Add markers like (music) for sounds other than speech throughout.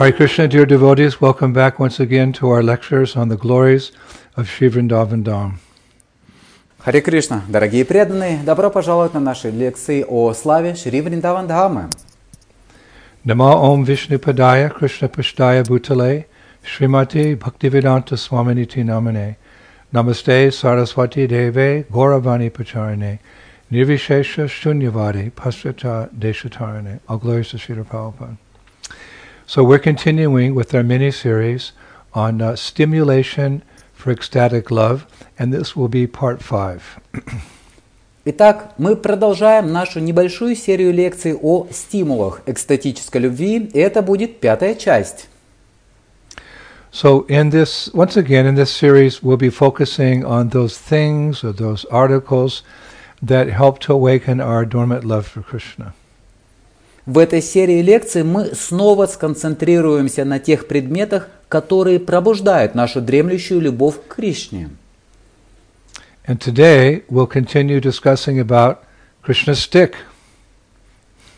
Hare Krishna, dear devotees, welcome back once again to our lectures on the glories of Sri Vrindavan Dham. Харе Кришна, дорогие преданные, добро пожаловать на наши лекции о славе Шри Вриндаван Дхамы. Nama Om Vishnu Padaya Krishna Pashtaya Bhutale Srimati Bhaktivedanta Swaminiti Namane Namaste Saraswati Deve Gauravani Pacharane Nirvishesha Shunyavadi Pasrata Deshatarane All glories to Srila Prabhupada. So we're continuing with our mini-series on uh, stimulation for ecstatic love, and this will be part five. (clears throat) Итак, мы продолжаем нашу небольшую серию лекций о стимулах экстатической любви, и это будет пятая часть. So in this, once again, in this series, we'll be focusing on those things or those articles that help to awaken our dormant love for Krishna. В этой серии лекций мы снова сконцентрируемся на тех предметах, которые пробуждают нашу дремлющую любовь к Кришне. And today we'll continue discussing about Krishna's stick.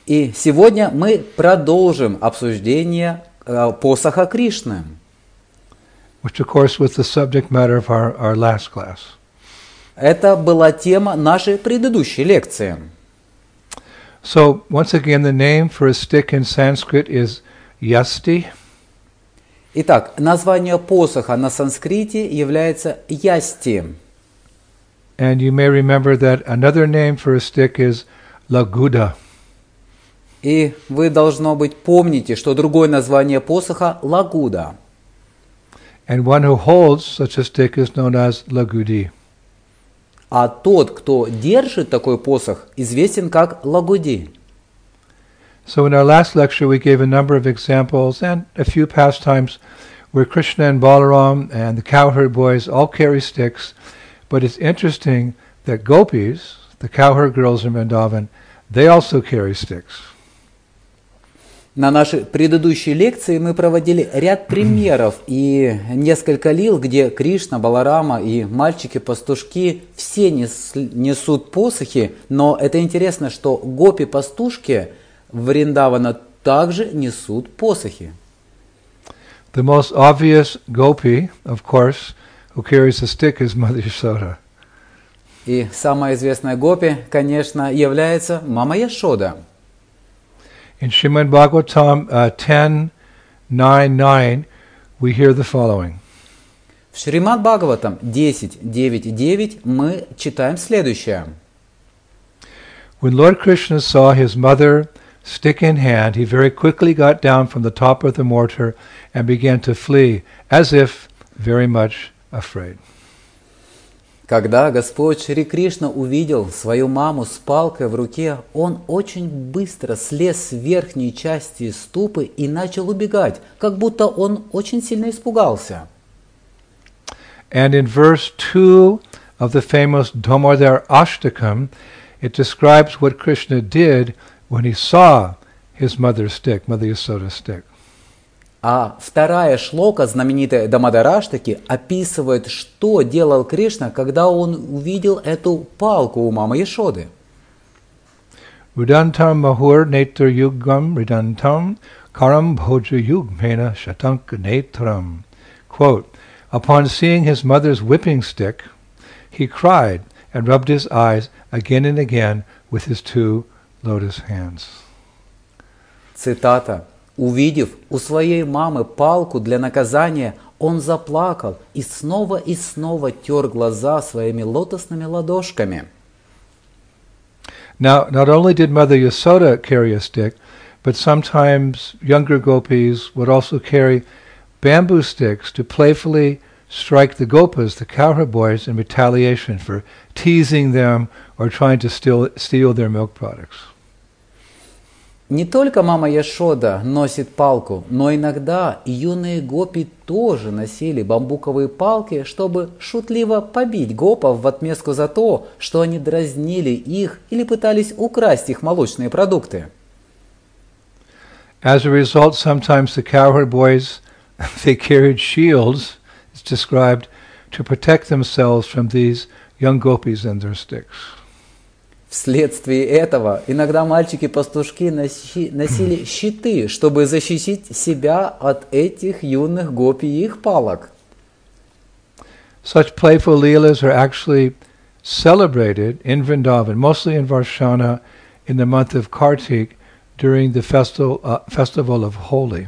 И сегодня мы продолжим обсуждение э, посоха Кришны, which of course was the subject matter of our, our last class. Это была тема нашей предыдущей лекции. So once again, the name for a stick in Sanskrit is yasti, Итак, название посоха на санскрите является ясти. and you may remember that another name for a stick is laguda. И вы, должно быть, помните, что другое название посоха – лагуда. And one who holds such a stick is known as lagudi. А тот, кто держит такой посох, известен как лагуди. So in our last lecture, we gave a number of examples and a few pastimes where Krishna and Balaram and the cowherd boys all carry sticks. But it's interesting that gopis, the cowherd girls in Vrindavan, they also carry sticks. На нашей предыдущей лекции мы проводили ряд (clears throat) примеров и несколько лил, где Кришна, Баларама и мальчики-пастушки все нес- несут посохи, но это интересно, что гопи-пастушки Вриндавана также несут посохи. The most obvious gopi, of course, who carries a stick is Mother Yashoda. И самая известная гопи, конечно, является Мама Яшода. In Srimad Bhagavatam uh, 10, 9, 9, we hear the following. В Шримад Бхагаватам 10.9.9 мы читаем следующее. When Lord Krishna saw his mother stick in hand, he very quickly got down from the top of the mortar and began to flee, as if very much afraid. Когда Господь Шри Кришна увидел свою маму с палкой в руке, он очень быстро слез с верхней части ступы и начал убегать, как будто он очень сильно испугался. And in verse 2 of the famous Damodar Ashtakam, it describes what Krishna did when he saw his mother's stick, Mother Yasoda's stick. А вторая шлока, знаменитая Дамадараштаки, описывает, что делал Кришна, когда он увидел эту палку у мамы Яшоды. Rudantam mahur netra yugam ridantam karam bhoja yugmena shatanka netram. Quote, Upon seeing his mother's whipping stick, he cried and rubbed his eyes again and again with his two lotus hands. Цитата. Увидев у своей мамы палку для наказания, он заплакал и снова и снова тер глаза своими лотосными ладошками. Now, not only did Mother Yasoda carry a stick, but sometimes younger gopis would also carry bamboo sticks to playfully strike the gopas, the cowherd boys, in retaliation for teasing them or trying to steal, steal their milk products. Не только мама Яшода носит палку, но иногда юные гопи тоже носили бамбуковые палки, чтобы шутливо побить гопов в отместку за то, что они дразнили их или пытались украсть их молочные продукты. As a result, sometimes the cowherd boys (laughs) they carried shields, it's described, to protect themselves from these young gopis and their sticks. Вследствие этого иногда мальчики-пастушки носи- носили щиты, чтобы защитить себя от этих юных гопи и их палок. Such playful leelas are actually celebrated in Vrindavan, mostly in Varshana, in the month of Kartik during the festival, uh, festival of Holi.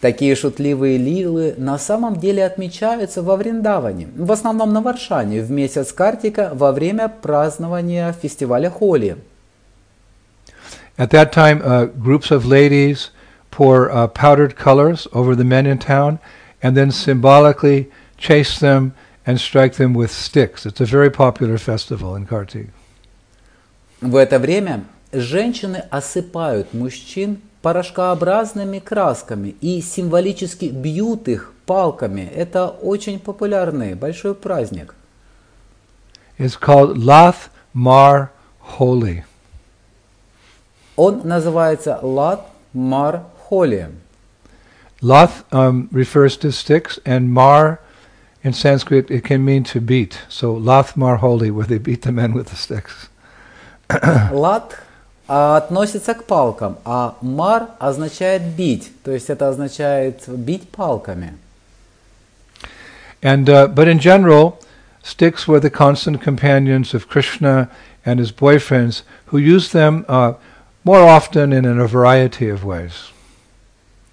Такие шутливые лилы на самом деле отмечаются во Вриндаване, в основном на Варшане, в месяц Картика во время празднования фестиваля Холи. At that time, uh, groups of ladies pour uh, powdered colors over the men in town and then symbolically chase them and strike them with sticks. It's a very popular festival in Kartik. В это время женщины осыпают мужчин порошкообразными красками и символически бьют их палками. Это очень популярный большой праздник. It's called Lath Mar Holi. Он называется Лат Мар Холи. Lath um, refers to sticks, and Mar in Sanskrit it can mean to beat. So Lath Mar Holi, where they beat the men with the sticks. Лат а, относится к палкам, а мар означает бить, то есть это означает бить палками. And uh, but in general, sticks were the constant companions of Krishna and his boyfriends, who used them uh, more often and in a variety of ways.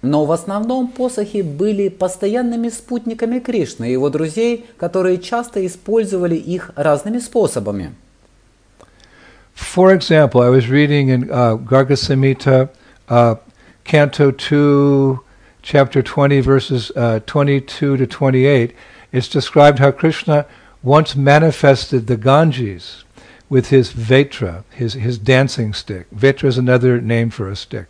Но в основном посохи были постоянными спутниками Кришны и его друзей, которые часто использовали их разными способами. For example, I was reading in uh, Garga uh, Canto 2, chapter 20, verses uh, 22 to 28. It's described how Krishna once manifested the Ganges with his Vetra, his, his dancing stick. Vetra is another name for a stick.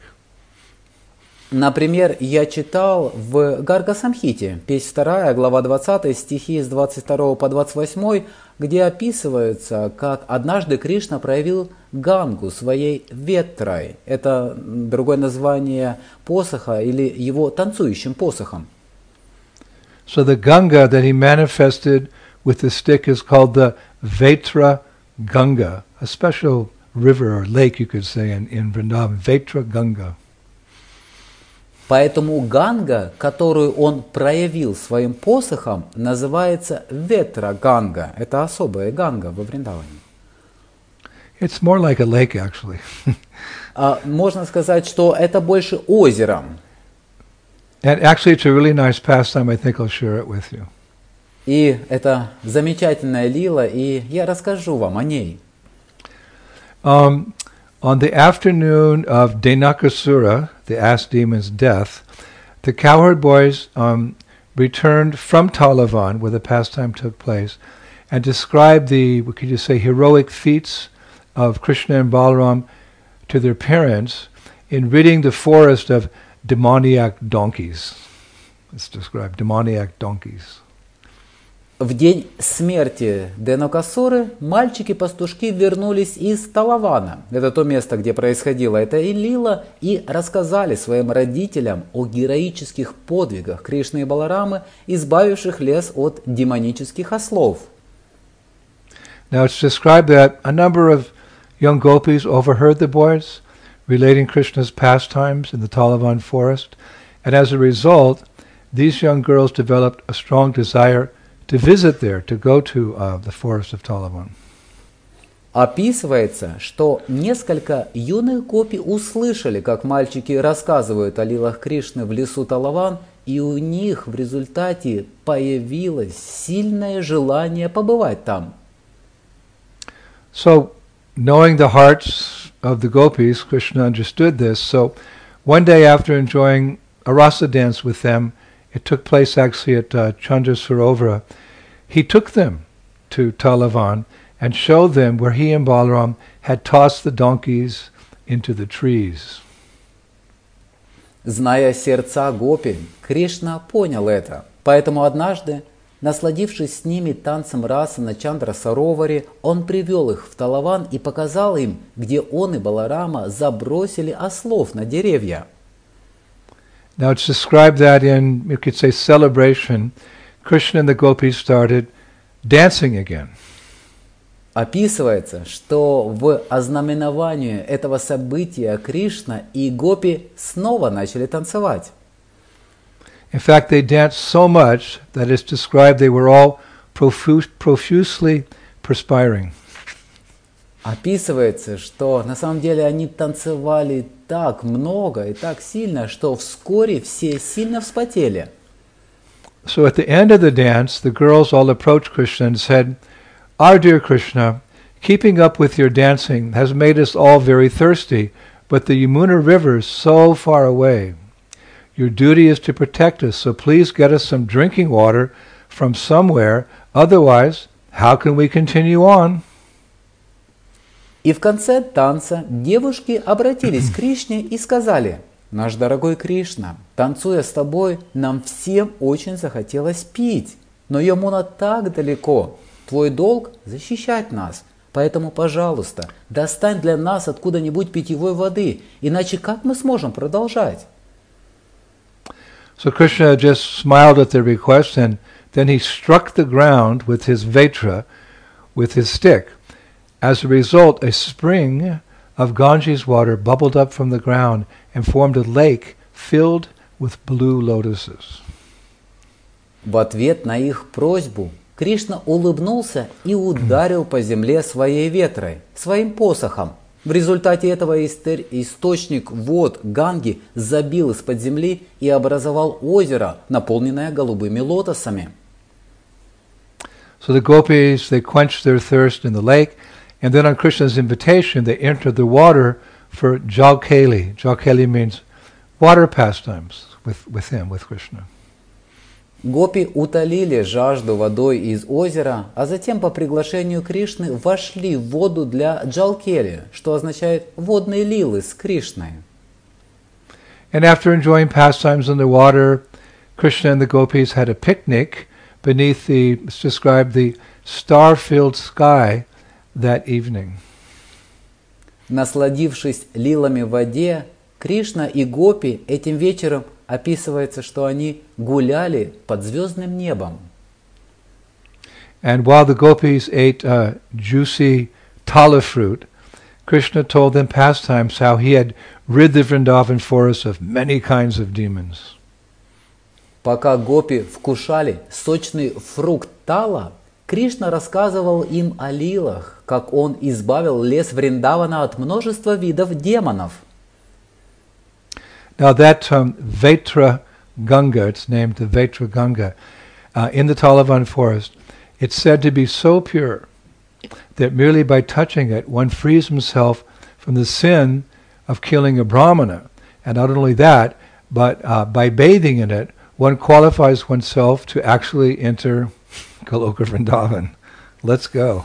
Например, я читал в Гарга Самхите, песнь 2, глава 20, стихи с 22 по 28, где описывается, как однажды Кришна проявил гангу своей ветрой. Это другое название посоха или его танцующим посохом. So the Ganga that he manifested with the stick is called the Vetra Ganga, a special river or lake, you could say, in, in Vrindavan. Vetra Ganga. Поэтому ганга, которую он проявил своим посохом, называется ветра ганга. Это особая ганга во Вриндаване. It's more like a lake, actually. (laughs) А, можно сказать, что это больше озеро. and actually, it's a really nice pastime. I think I'll share it with you. И это замечательная лила, и я расскажу вам о ней. Um, on the afternoon of Denakasura, the ass demon's death, the cowherd boys um, returned from Talavan, where the pastime took place, and described the, what could you say, heroic feats of Krishna and Balaram to their parents in ridding the forest of demoniac donkeys. It's described demoniac donkeys. В день смерти Денокасуры мальчики-пастушки вернулись из Талавана, это то место, где происходило это и лила, и рассказали своим родителям о героических подвигах Кришны и Баларамы, избавивших лес от демонических ослов. Now it's described that a number of young gopis overheard the boys relating Krishna's pastimes in the Talavan forest, and as a result, these young girls developed a strong desire to visit there, to go to uh, the forest of Talavan. Описывается, что несколько юных гопи услышали, как мальчики рассказывают о лилах Кришны в лесу Талаван, и у них в результате появилось сильное желание побывать там. So, knowing the hearts of the gopis, Krishna understood this. So, one day after enjoying a rasa dance with them, it took place actually at uh, Chandra Sarovara. He took them to Talavan and showed them where he and Balaram had tossed the donkeys into the trees. Зная сердца гопи, Кришна понял это. Поэтому однажды, насладившись с ними танцем раса на Чандра Сароваре, он привел их в Талаван и показал им, где он и Баларама забросили ослов на деревья. Now it's described that in, you could say, celebration, Krishna and the gopis started dancing again. Описывается, что в ознаменовании этого события Кришна и Гопи снова начали танцевать. In fact, they danced so much that it's described they were all profuse, profusely perspiring. Описывается, что на самом деле они танцевали так много и так сильно, что вскоре все сильно вспотели. So at the end of the dance, the girls all approached Krishna and said, Our dear Krishna, keeping up with your dancing has made us all very thirsty, but the Yamuna River is so far away. Your duty is to protect us, so please get us some drinking water from somewhere, otherwise, how can we continue on? И в конце танца девушки обратились к Кришне и сказали, «Наш дорогой Кришна, танцуя с тобой, нам всем очень захотелось пить, но Йомуна так далеко. Твой долг – защищать нас, поэтому, пожалуйста, достань для нас откуда-нибудь питьевой воды, иначе как мы сможем продолжать?» So Krishna just smiled at their request and then he struck the ground with his vetra, with his stick. As a result, a spring of Ganges water bubbled up from the ground and formed a lake filled with blue lotuses. В ответ на их просьбу Кришна улыбнулся и ударил по земле своей ветрой, своим посохом. В результате этого истер- источник вод Ганги забил из-под земли и образовал озеро, наполненное голубыми лотосами. So the gopis, they quenched their thirst in the lake, and then on Krishna's invitation, they entered the water for Jalkali. Jalkali means water pastimes with, with him, with Krishna. Гопи утолили жажду водой из озера, а затем по приглашению Кришны вошли в воду для Джалкели, что означает водные лилы с Кришной. And after enjoying pastimes in the water, Krishna and the gopis had a picnic beneath the, it's described, the star-filled sky that evening. Насладившись лилами в воде, Кришна и Гопи этим вечером описывается, что они гуляли под звездным небом. And while the gopis ate uh, juicy tala fruit, Krishna told them pastimes how he had rid the Vrindavan forest of many kinds of demons. Пока гопи вкушали сочный фрукт тала, Кришна рассказывал им о лилах, как он избавил лес Вриндавана от множества видов демонов. Now that um, Vetra Ganga, it's named the Vetra Ganga, uh, in the Talavan forest, it's said to be so pure that merely by touching it, one frees himself from the sin of killing a brahmana. And not only that, but uh, by bathing in it, one qualifies oneself to actually enter Goloka Vrindavan. Let's go.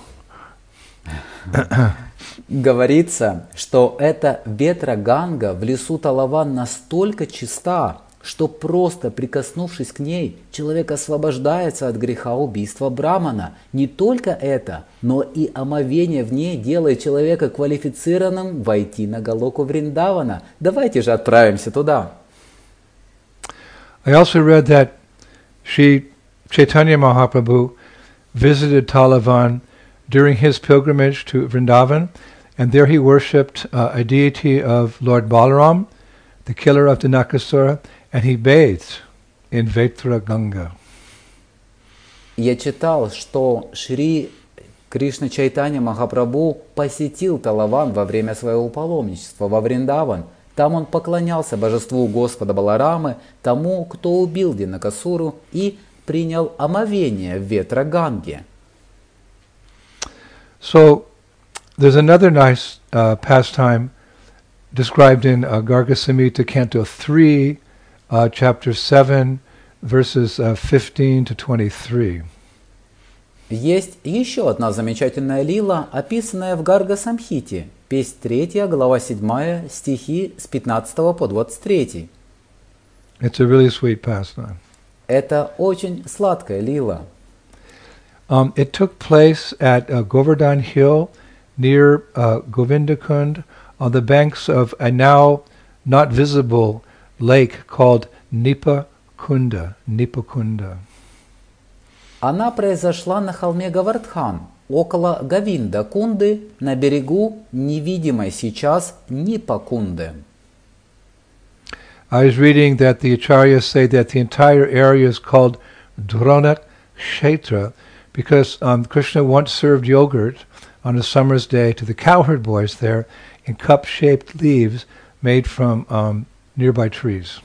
Говорится, что эта ветра Ганга в лесу Талаван настолько чиста, что просто прикоснувшись к ней, человек освобождается от греха убийства Брамана. Не только это, но и омовение в ней делает человека квалифицированным войти на Галоку Вриндавана. Давайте же отправимся туда. I also read that Sri Chaitanya Mahaprabhu visited Talavan during his pilgrimage to Vrindavan, and there he worshipped uh, a deity of Lord Balaram, the killer of the Nakasura, and he bathed in Vetra Ganga. Я читал, что Шри Кришна Чайтанья Махапрабху посетил Талаван во время своего паломничества во Вриндаван. Там он поклонялся божеству Господа Баларамы, тому, кто убил Динакасуру и принял омовение в ветра Ганги. So there's another nice uh, pastime described in uh, Garga Samhita Canto 3, uh, chapter 7, verses uh, 15 to 23. Есть еще одна замечательная лила, описанная в Гарга Самхите, песнь 3, глава 7, стихи с 15 по 23. It's a really sweet pastime. Это очень сладкая лила. Um, it took place at uh, Govardhan Hill near uh, Govindakund on the banks of a now not visible lake called Nipa Kunda. Nipa Kunda. Она произошла на холме Гавардхан, около Гавинда Кунды на берегу невидимой сейчас Нипакунды. I was reading that the acharyas say that the entire area is called Dronak Kshetra because um, Krishna once served yogurt on a summer's day to the cowherd boys there in cup-shaped leaves made from um, nearby trees.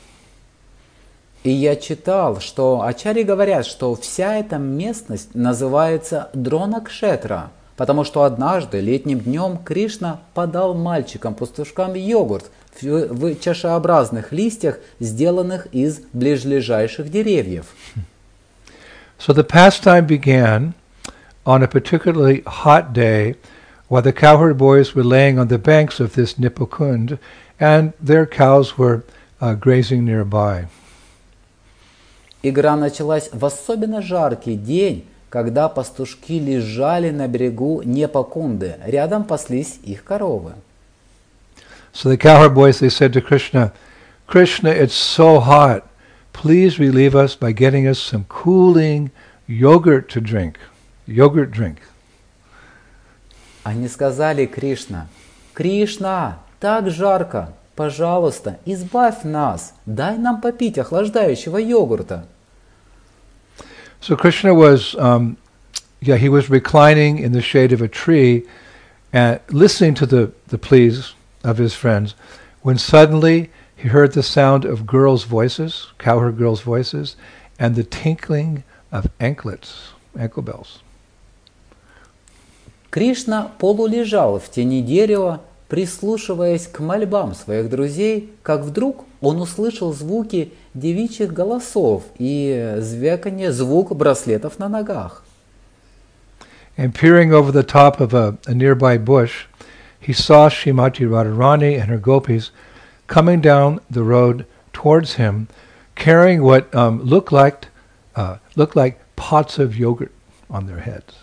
И я читал, что ачари говорят, что вся эта местность называется Дронакшетра, потому что однажды летним днем Кришна подал мальчикам-пастушкам йогурт в, в чашеобразных листьях, сделанных из ближайших деревьев. So the pastime began on a particularly hot day while the cowherd boys were laying on the banks of this Nipokund and their cows were uh, grazing nearby. Игра началась в особенно жаркий день, когда пастушки лежали на берегу Непакунды, рядом паслись их коровы. So the cowherd boys, they said to Krishna, Krishna, it's so hot. Please relieve us by getting us some cooling yogurt to drink. Yogurt drink. Они сказали Кришна, Кришна, так жарко, пожалуйста, избавь нас, дай нам попить охлаждающего йогурта. So Krishna was, um, yeah, he was reclining in the shade of a tree and listening to the, the pleas of his friends when suddenly he heard the sound of girls' voices, cowherd girls' voices, and the tinkling of anklets, ankle bells. Кришна полулежал в тени дерева, прислушиваясь к мольбам своих друзей, как вдруг он услышал звуки девичьих голосов и звяканье звук браслетов на ногах. And peering over the top of a, a nearby bush, he saw Shrimati Radharani and her gopis coming down the road towards him, carrying what um, looked like uh, looked like pots of yogurt on their heads.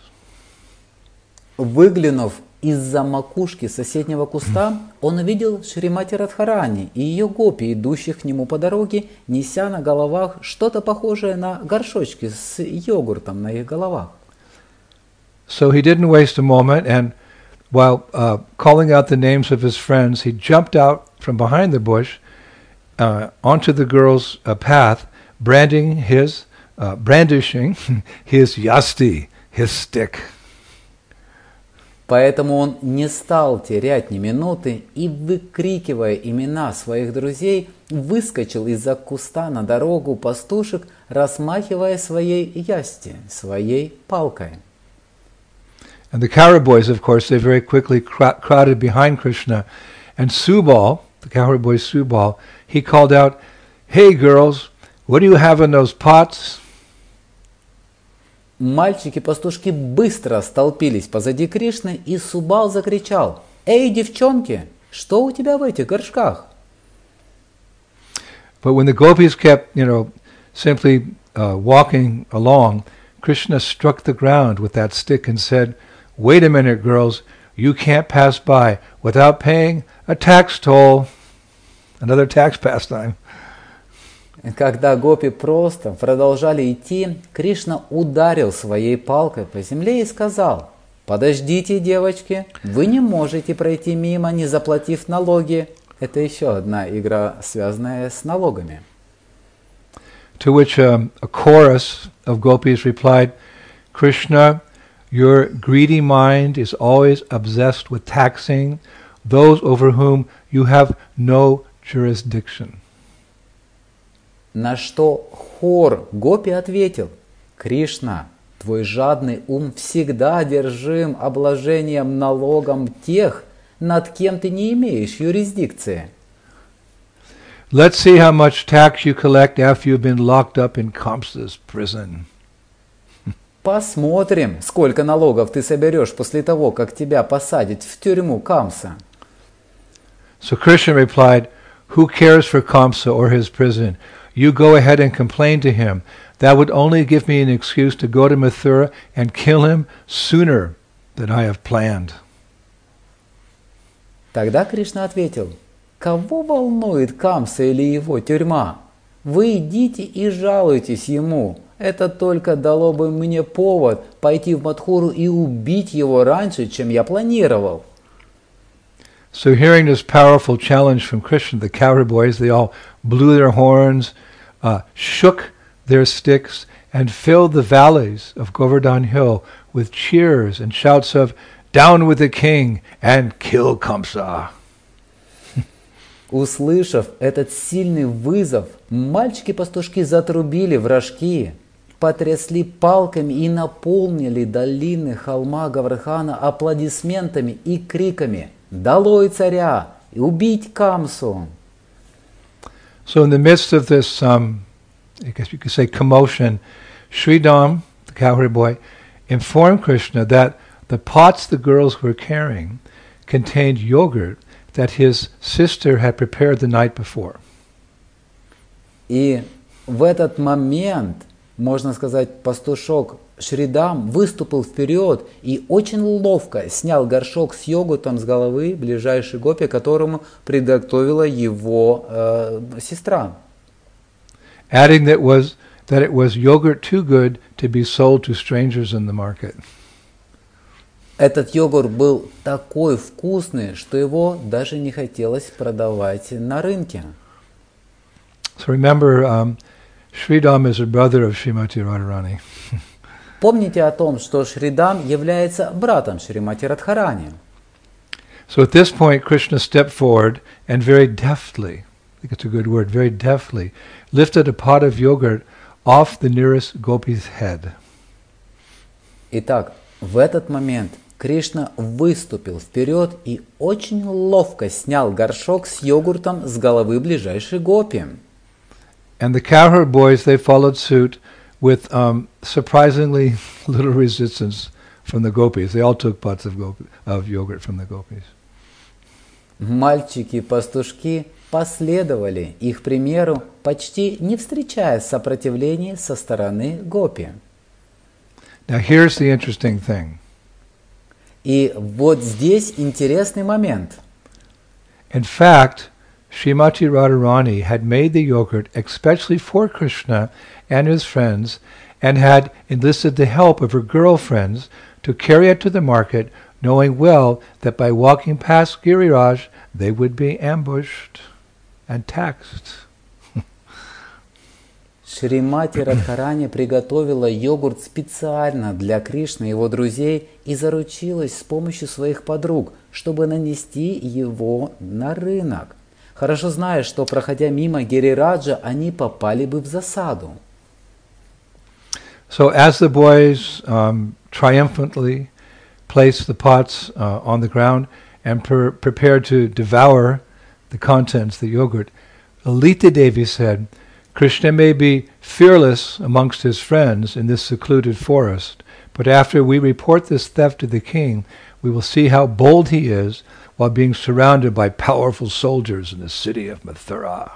Выглянув из-за макушки соседнего куста, он увидел Шримати Радхарани и ее гопи, идущих к нему по дороге, неся на головах что-то похожее на горшочки с йогуртом на их головах. So he didn't waste a moment, and while uh, calling out the names of his friends, he jumped out from behind the bush uh, onto the girl's uh, path, branding his, uh, brandishing his yasti, his stick. Поэтому он не стал терять ни минуты и, выкрикивая имена своих друзей, выскочил из-за куста на дорогу пастушек, размахивая своей ясти, своей палкой. And the cowherd boys, of course, they very quickly cr- crowded behind Krishna. And Subal, the cowherd boy Subal, he called out, Hey girls, what do you have in those pots? Мальчики-пастушки быстро столпились позади Кришны, и Субал закричал, «Эй, девчонки, что у тебя в этих горшках?» But when the gopis kept, you know, simply uh, walking along, Krishna struck the ground with that stick and said, Wait a minute, girls, you can't pass by without paying a tax toll. Another tax pastime. Когда гопи просто продолжали идти, Кришна ударил своей палкой по земле и сказал, «Подождите, девочки, вы не можете пройти мимо, не заплатив налоги». Это еще одна игра, связанная с налогами. To which um, a chorus of gopis replied, Krishna, your greedy mind is always obsessed with taxing those over whom you have no jurisdiction. На что хор Гопи ответил, Кришна, твой жадный ум всегда одержим обложением налогом тех, над кем ты не имеешь юрисдикции. Let's see how much tax you collect after you've been locked up in Kamsa's prison. Посмотрим, сколько налогов ты соберешь после того, как тебя посадят в тюрьму Камса. So Krishna replied, Who cares for Kamsa or his prison? You go ahead and complain to him. That would only give me an excuse to go to Mathura and kill him sooner than I have planned. Тогда Кришна ответил, кого волнует Камса или его тюрьма? Вы идите и жалуйтесь ему. это только дало бы мне повод пойти в Мадхуру и убить его раньше, чем я планировал. So hearing this powerful challenge from Krishna, the cowherd boys, they all blew their horns, uh, shook their sticks, and filled the valleys of Govardhan Hill with cheers and shouts of, Down with the king and kill Kamsa. (laughs) Услышав этот сильный вызов, мальчики-пастушки затрубили в рожки, потрясли палками и наполнили долины холма Гаврхана аплодисментами и криками «Долой царя! и Убить Камсу!» So in the midst of this, um, I guess you could say commotion, Sridham, the cowherd boy, informed Krishna that the pots the girls were carrying contained yogurt that his sister had prepared the night before. И в этот момент, можно сказать, пастушок Шридам выступил вперед и очень ловко снял горшок с йогуртом с головы ближайшей гопи, которому приготовила его э, сестра. Adding that was that it was yogurt too good to be sold to strangers in the market. Этот йогурт был такой вкусный, что его даже не хотелось продавать на рынке. So remember, um, Sridham is a brother of Srimati Radharani. (laughs) Помните о том, что Шридам является братом Шримати Радхарани. So at this point, Krishna stepped forward and very deftly, I think it's a good word, very deftly, lifted a pot of yogurt off the nearest gopi's head. Итак, в этот момент Кришна выступил вперед и очень ловко снял горшок с йогуртом с головы ближайшей гопи. And the cowherd boys, they followed suit with um, surprisingly (laughs) little resistance from the gopis. They all took pots of, gopi, of yogurt from the gopis. Мальчики-пастушки последовали их примеру, почти не встречая сопротивления со стороны гопи. Now here's the interesting thing. И вот здесь интересный момент. In fact, Srimati Radharani had made the yogurt especially for Krishna and his friends and had enlisted the help of her girlfriends to carry it to the market, knowing well that by walking past Giriraj they would be ambushed and taxed. (laughs) Шримати Радхарани приготовила йогурт специально для Кришны и его друзей и заручилась с помощью своих подруг, чтобы нанести его на рынок. Хорошо зная, что проходя мимо Гирираджа, они попали бы в засаду. So as the boys um, triumphantly placed the pots uh, on the ground and per- prepared to devour the contents, the yogurt, Alita Devi said, Krishna may be fearless amongst his friends in this secluded forest, but after we report this theft to the king, we will see how bold he is while being surrounded by powerful soldiers in the city of Mathura.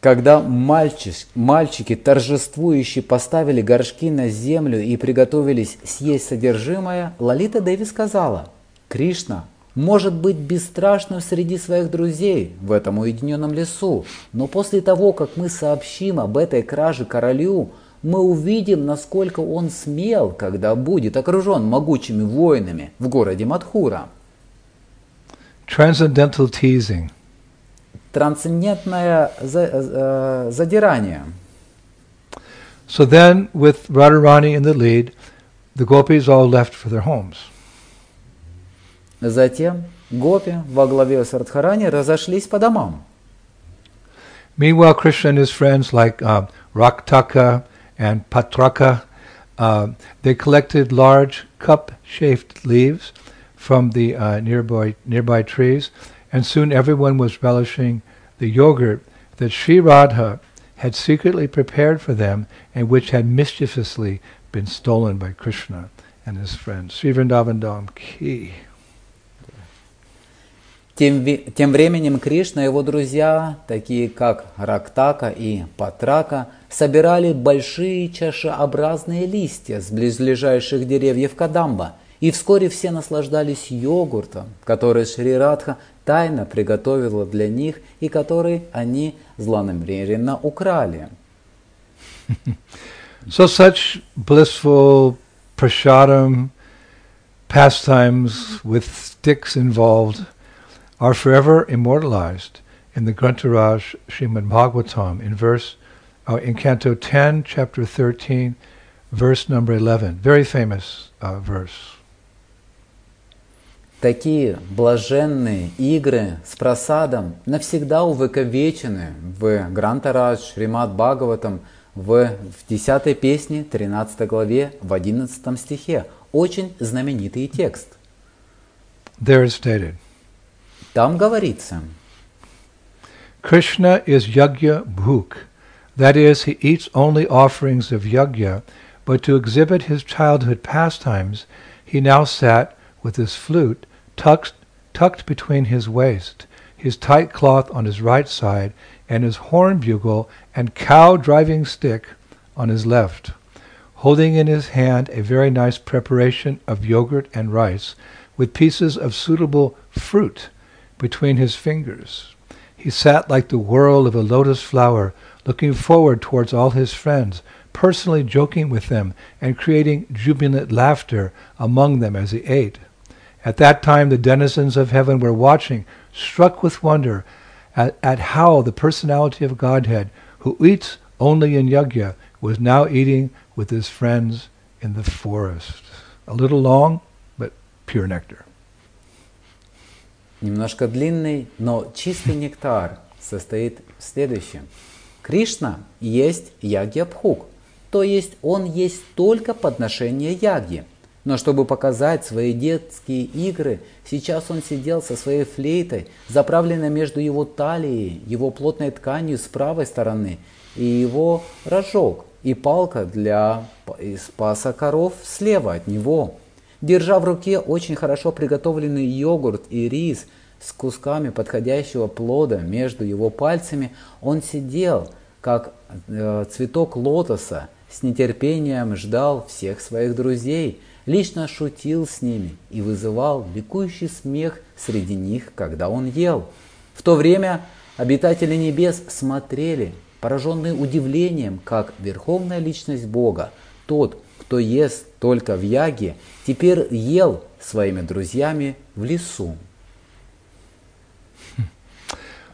Когда мальчиш, мальчики торжествующие поставили горшки на землю и приготовились съесть содержимое, Лалита Деви сказала, «Кришна может быть бесстрашным среди своих друзей в этом уединенном лесу, но после того, как мы сообщим об этой краже королю, мы увидим, насколько он смел, когда будет окружен могучими воинами в городе Мадхура». Transcendental teasing. Трансцендентное э, задирание. So then, with Radharani in the lead, the gopis all left for their homes. Затем гопи во главе с Радхарани разошлись по домам. Meanwhile, Krishna and his friends like uh, Raktaka and Patraka, uh, they collected large cup-shaped leaves from the uh, nearby nearby trees, and soon everyone was relishing the yogurt that Sri Radha had secretly prepared for them and which had mischievously been stolen by Krishna and his friends. Sri Vrindavan Dham Ki. Тем, ве- тем временем Кришна и его друзья, такие как Рактака и Патрака, собирали большие чашеобразные листья с близлежащих деревьев Кадамба, и вскоре все наслаждались йогуртом, который Шри Радха тайно приготовила для них и который они злонамеренно украли. (laughs) So such blissful prasadam pastimes with sticks involved are forever immortalized in the Grantaraj Srimad Bhagavatam in verse uh, in Canto 10, chapter 13, verse number 11. Very famous uh, verse. Такие блаженные игры с просадом навсегда увековечены в Грантарадж, Шримад Бхагаватам, в, в 10 песне, 13 главе, в 11 стихе. Очень знаменитый текст. There is stated. Там говорится, Krishna is yagya bhuk. That is, he eats only offerings of yagya, but to exhibit his childhood pastimes, he now sat with his flute tucked, tucked between his waist, his tight cloth on his right side, and his horn bugle and cow driving stick on his left, holding in his hand a very nice preparation of yogurt and rice, with pieces of suitable fruit between his fingers. He sat like the whirl of a lotus flower, looking forward towards all his friends, personally joking with them and creating jubilant laughter among them as he ate. At that time, the denizens of heaven were watching, struck with wonder at, at how the personality of Godhead, who eats only in yajna, was now eating with his friends in the forest. A little long, but pure nectar. немножко длинный, но чистый нектар состоит в следующем. Кришна есть ягья-бхук, то есть он есть только подношение ягьи. Но чтобы показать свои детские игры, сейчас он сидел со своей флейтой, заправленной между его талией, его плотной тканью с правой стороны, и его рожок, и палка для спаса коров слева от него. Держа в руке очень хорошо приготовленный йогурт и рис с кусками подходящего плода между его пальцами, он сидел, как э, цветок лотоса, с нетерпением ждал всех своих друзей – лично шутил с ними и вызывал ликующий смех среди них, когда он ел. В то время обитатели небес смотрели, пораженные удивлением, как верховная личность Бога, тот, кто ест только в яге, теперь ел своими друзьями в лесу.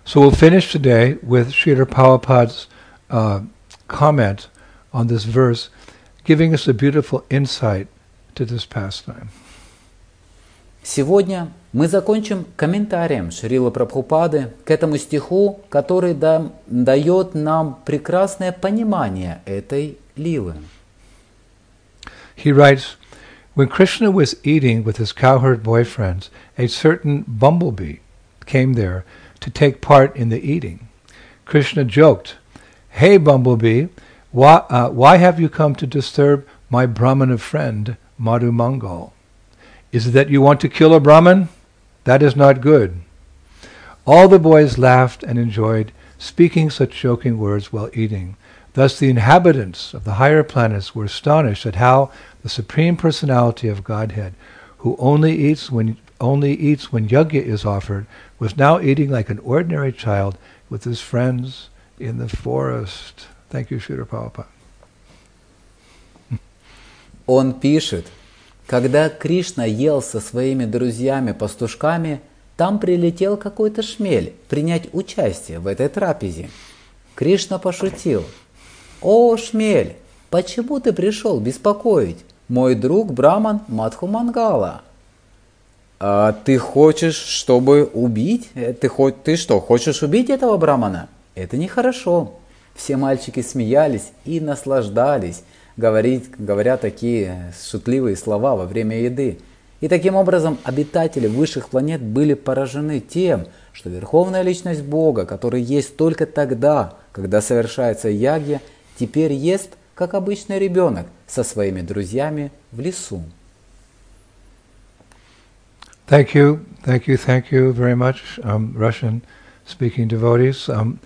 So we'll finish today with Srila Prabhupada's uh, comment on this verse, giving us a beautiful insight to this pastime. Сегодня мы закончим комментарием Шрила Прабхупады к этому стиху, который да, дает нам прекрасное понимание этой лилы. He writes, When Krishna was eating with his cowherd boyfriends, a certain bumblebee came there to take part in the eating. Krishna joked, Hey, bumblebee, why, uh, why have you come to disturb my Brahmana friend Madhu Mangal. Is it that you want to kill a Brahmin? That is not good. All the boys laughed and enjoyed speaking such joking words while eating. Thus the inhabitants of the higher planets were astonished at how the Supreme Personality of Godhead, who only eats when only eats when yajna is offered, was now eating like an ordinary child with his friends in the forest. Thank you, Srila Prabhupada. Он пишет, когда Кришна ел со своими друзьями-пастушками, там прилетел какой-то шмель принять участие в этой трапезе. Кришна пошутил. «О, шмель, почему ты пришел беспокоить? Мой друг Браман Мадху Мангала». «А ты хочешь, чтобы убить? Э, ты, хоть, ты что, хочешь убить этого Брамана?» «Это нехорошо». Все мальчики смеялись и наслаждались – говорить, говоря такие шутливые слова во время еды. И таким образом обитатели высших планет были поражены тем, что Верховная Личность Бога, который есть только тогда, когда совершается ягья, теперь ест, как обычный ребенок, со своими друзьями в лесу. Thank you, thank you, thank you very much, um, Russian speaking devotees. Um,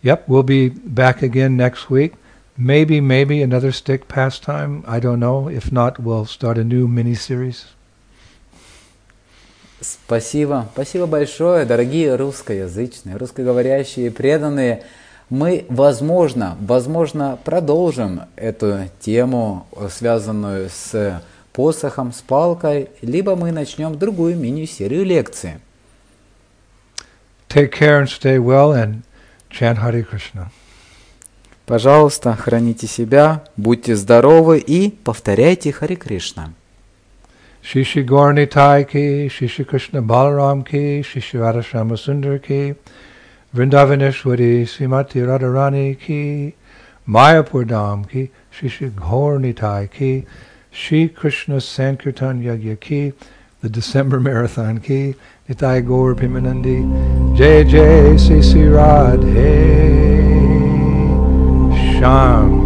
yep, we'll be back again next week. Maybe, maybe another stick pastime. I don't know. If not, we'll start a new mini series. Спасибо. Спасибо большое, дорогие русскоязычные, русскоговорящие, преданные. Мы, возможно, возможно, продолжим эту тему, связанную с посохом, с палкой, либо мы начнем другую мини-серию лекций. Take care and stay well and chant Hare Krishna. Пожалуйста, храните себя, будьте здоровы и повторяйте Хари Кришна. Gornitai ki, Shishi Krishna Balaram ki, Shishi Radhashama Sundar ki, Vrindavaneshwari Srimati Radharani ki, Mayapur Dham ki, Shishi Gornitai ki, Shri Krishna Sankirtan Yagya ki, the December (laughs) Marathon ki, Nitai Gaur Pimanandi, Jai Jai Sisi Radhe, Sham